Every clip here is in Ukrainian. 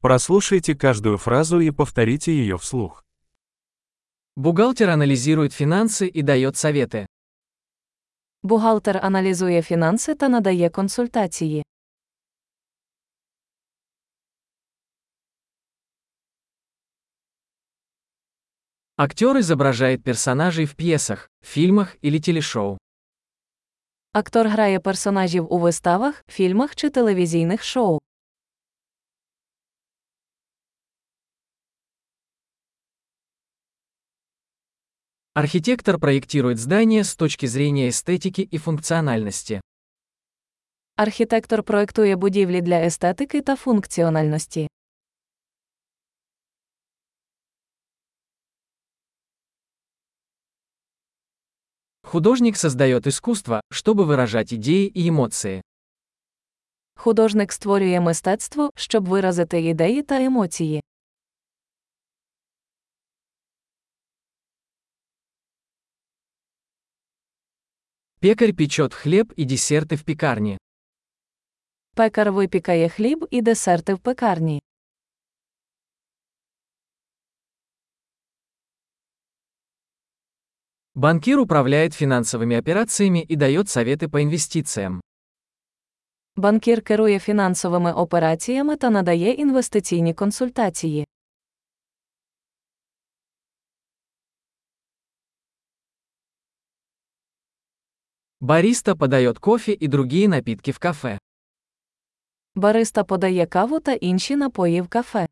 Прослушайте каждую фразу и повторите ее вслух. Бухгалтер анализирует финансы и дает советы. Бухгалтер аналізує фінанси та надає консультації. Актер изображает персонажей в пьесах, фильмах или телешоу. Актор грає персонажів у виставах, фільмах чи телевізійних шоу. Архитектор проектирует здание с точки зрения эстетики и функциональности. Архітектор проектує будівлі для естетики та функціональності. Художник создает искусство, чтобы выражать идеи и эмоции. Художник створює мистецтво, щоб виразити ідеї та емоції. Пекарь печет хлеб и десерты в пекарне. Пекар випікає хліб і десерти в пекарні. Банкир управляет финансовыми операциями и дает советы по инвестициям. Банкір керує фінансовими операціями та надає інвестиційні консультації. Бариста подает кофе и другие напитки в кафе. Бариста подає каву та інші напої в кафе.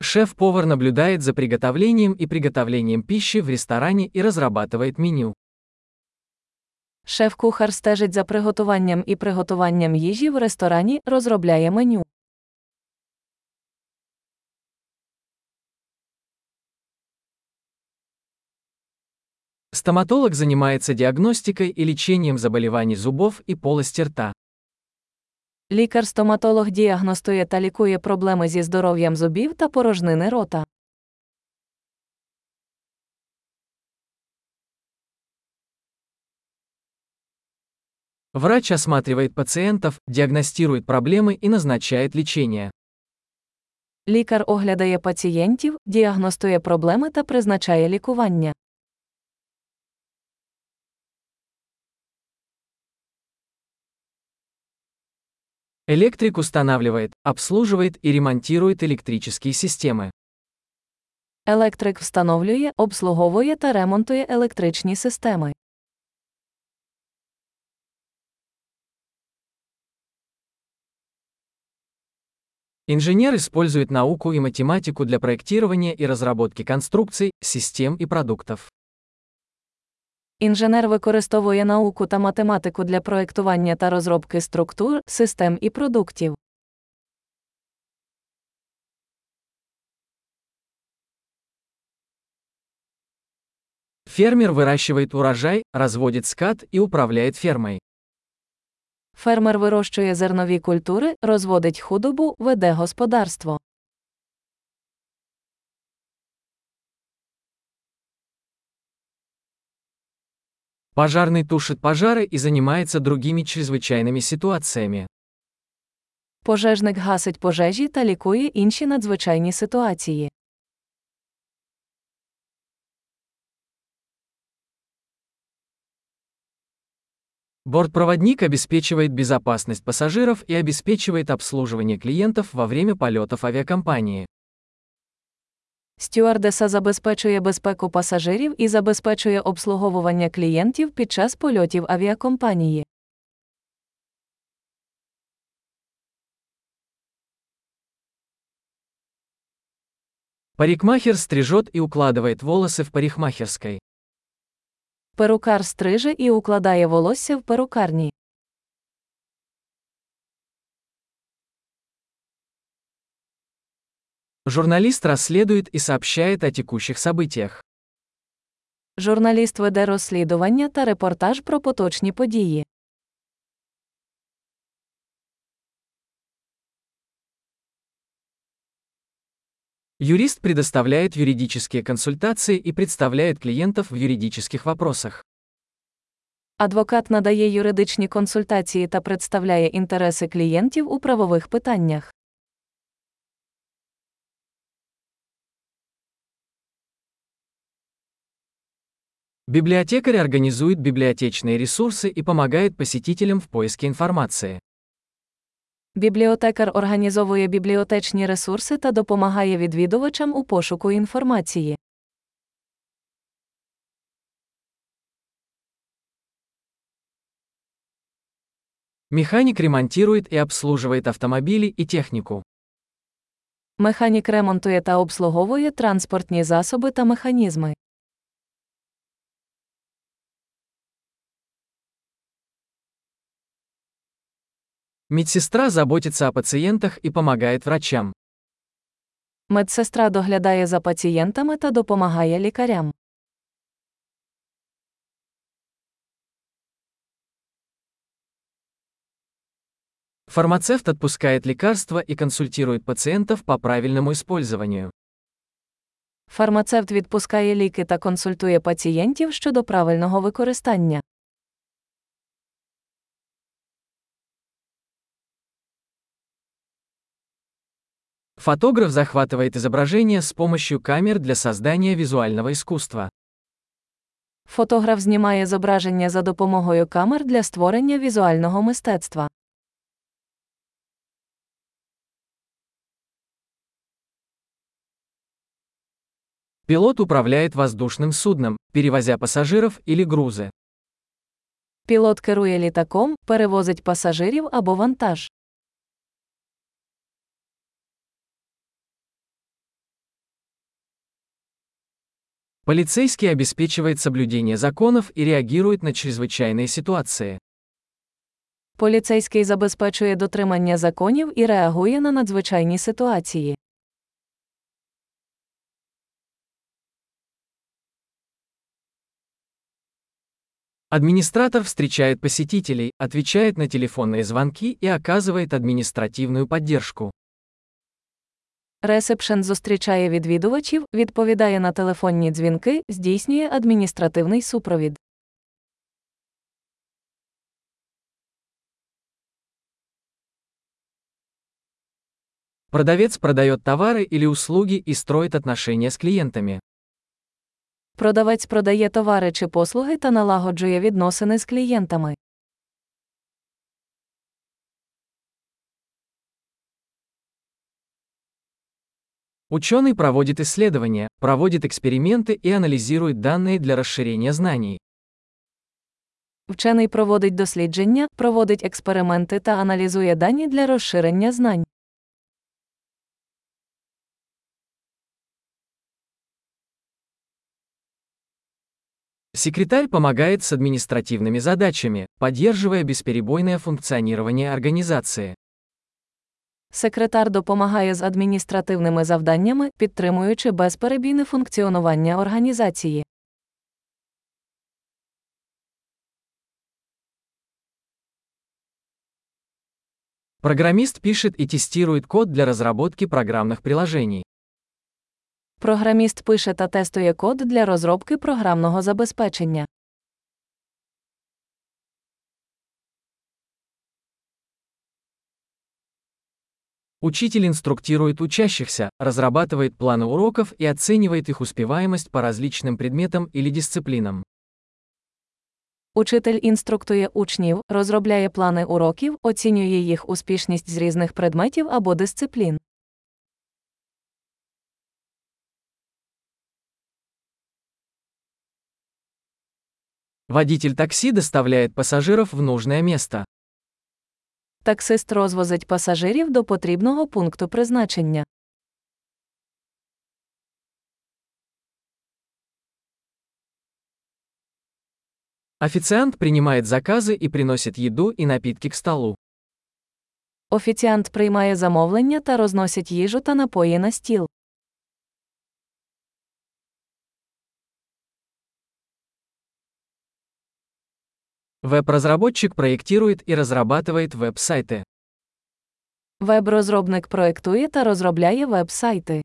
Шеф-повар наблюдает за приготовлением и приготовлением пищи в ресторане и разрабатывает меню. Шеф-кухар стежить за приготуванням і приготуванням їжі в ресторані, розробляє меню. Стоматолог занимается диагностикой и лечением заболеваний зубов и полости рта. Лікар-стоматолог діагностує та лікує проблеми зі здоров'ям зубів та порожнини рота. Врач осматривает пациентов, диагностирует проблемы и назначает лечение. Лікар оглядає пацієнтів, діагностує проблеми та призначає лікування. Электрик устанавливает, обслуживает и ремонтирует электрические системы. Електрик встановлює, обслуговує та ремонтує електричні системи. Инженер использует науку и математику для проектирования и разработки конструкций, систем и продуктов. Інженер використовує науку та математику для проєктування та розробки структур, систем і продуктів. Фермер выращивает урожай, разводит скот и управляет фермой. Фермер вирощує зернові культури, розводить худобу, веде господарство. Пожарный тушит пожары и занимается другими чрезвычайными ситуациями. Пожежник гасить пожежі та лікує інші надзвичайні ситуації. Бортпроводник обеспечивает безопасность пассажиров и обеспечивает обслуживание клиентов во время полетов авиакомпании. Стюардеса забезпечує безпеку пасажирів і забезпечує обслуговування клієнтів під час польотів авіакомпанії. Парикмахер стрижет и укладывает волосы в парикмахерской. Перукар стриже і укладає волосся в перукарні. Журналист расследует и сообщает о текущих событиях. Журналіст веде розслідування та репортаж про поточні події. Юрист предоставляет юридические консультации и представляет клиентов в юридических вопросах. Адвокат надає юридичні консультації та представляє інтереси клієнтів у правових питаннях. Библиотекарь организует библиотечные ресурсы и помогает посетителям в поиске информации. Бібліотекар організовує бібліотечні ресурси та допомагає відвідувачам у пошуку інформації. Механик ремонтирует и обслуживает автомобили и технику. Механік ремонтує та обслуговує транспортні засоби та механізми. Медсестра заботится о пациентах и помогает врачам. Медсестра доглядає за пацієнтами та допомагає лікарям. Фармацевт отпускает лекарства и консультирует пациентов по правильному использованию. Фармацевт відпускає ліки та консультує пацієнтів щодо правильного використання. Фотограф захватывает изображение с помощью камер для создания визуального искусства. Фотограф знімає зображення за допомогою камер для створення візуального мистецтва. Пилот управляет воздушным судном, перевозя пассажиров или грузы. Пілот керує літаком, перевозить пасажирів або вантаж. Полицейский обеспечивает соблюдение законов и реагирует на чрезвычайные ситуации. Поліцейський забезпечує дотримання законів і реагує на надзвичайні ситуації. Администратор встречает посетителей, отвечает на телефонные звонки и оказывает административную поддержку. Ресепшен зустрічає відвідувачів, відповідає на телефонні дзвінки, здійснює адміністративний супровід. Продавец продает товары или услуги и строит отношения с клиентами. Продавець продає товари чи послуги та налагоджує відносини з клієнтами. Ученый проводит исследования, проводит эксперименты и анализирует данные для расширения знаний. Вчений проводить дослідження, проводить експерименти та аналізує дані для розширення знань. Секретарь помогает с административными задачами, поддерживая бесперебойное функционирование организации. Секретар допомагає з адміністративними завданнями, підтримуючи безперебійне функціонування організації. Программист пишет и тестирует код для разработки программных приложений. Програміст пише та тестує код для розробки програмного забезпечення. Учитель инструктирует учащихся, разрабатывает планы уроков и оценивает их успеваемость по различным предметам или дисциплинам. Учитель інструктує учнів, розробляє плани уроків, оцінює їх успішність з різних предметів або дисциплін. Водитель такси доставляет пассажиров в нужное место. Таксист розвозить пасажирів до потрібного пункту призначення. Официант принимает заказы и приносит еду и напитки к столу. Офіціант приймає замовлення та розносить їжу та напої на стіл. Веб-разработчик проектирует и разрабатывает веб-сайты. Веб-розробник проектує та розробляє веб-сайти.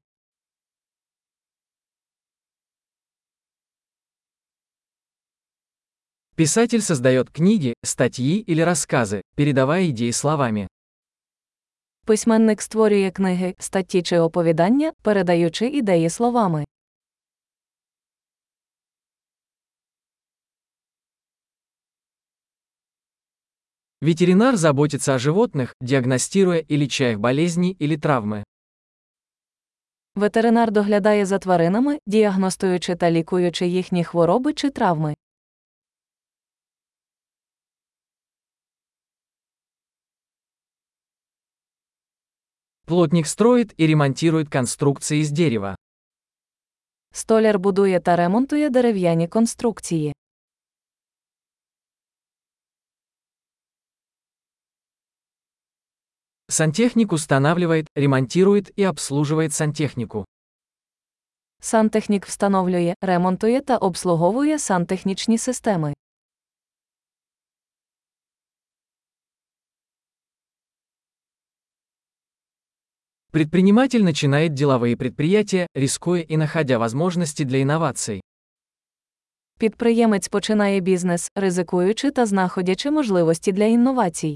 Писатель создает книги, статьи или рассказы, передавая идеи словами. Письменник створює книги, статті чи оповідання, передаючи ідеї словами. Ветеринар заботится о животных, диагностируя и леча их болезни или травмы. Ветеринар доглядає за тваринами, діагностуючи та лікуючи їхні хвороби чи травми. Плотник строит и ремонтирует конструкции из дерева. Столяр будує та ремонтує дерев'яні конструкції. Сантехник устанавливает, ремонтирует и обслуживает сантехнику. Сантехнік встановлює, ремонтує та обслуговує сантехнічні системи. Предприниматель начинает деловые предприятия, рискуя и находя возможности для инноваций. Підприємець починає бізнес, ризикуючи та знаходячи можливості для інновацій.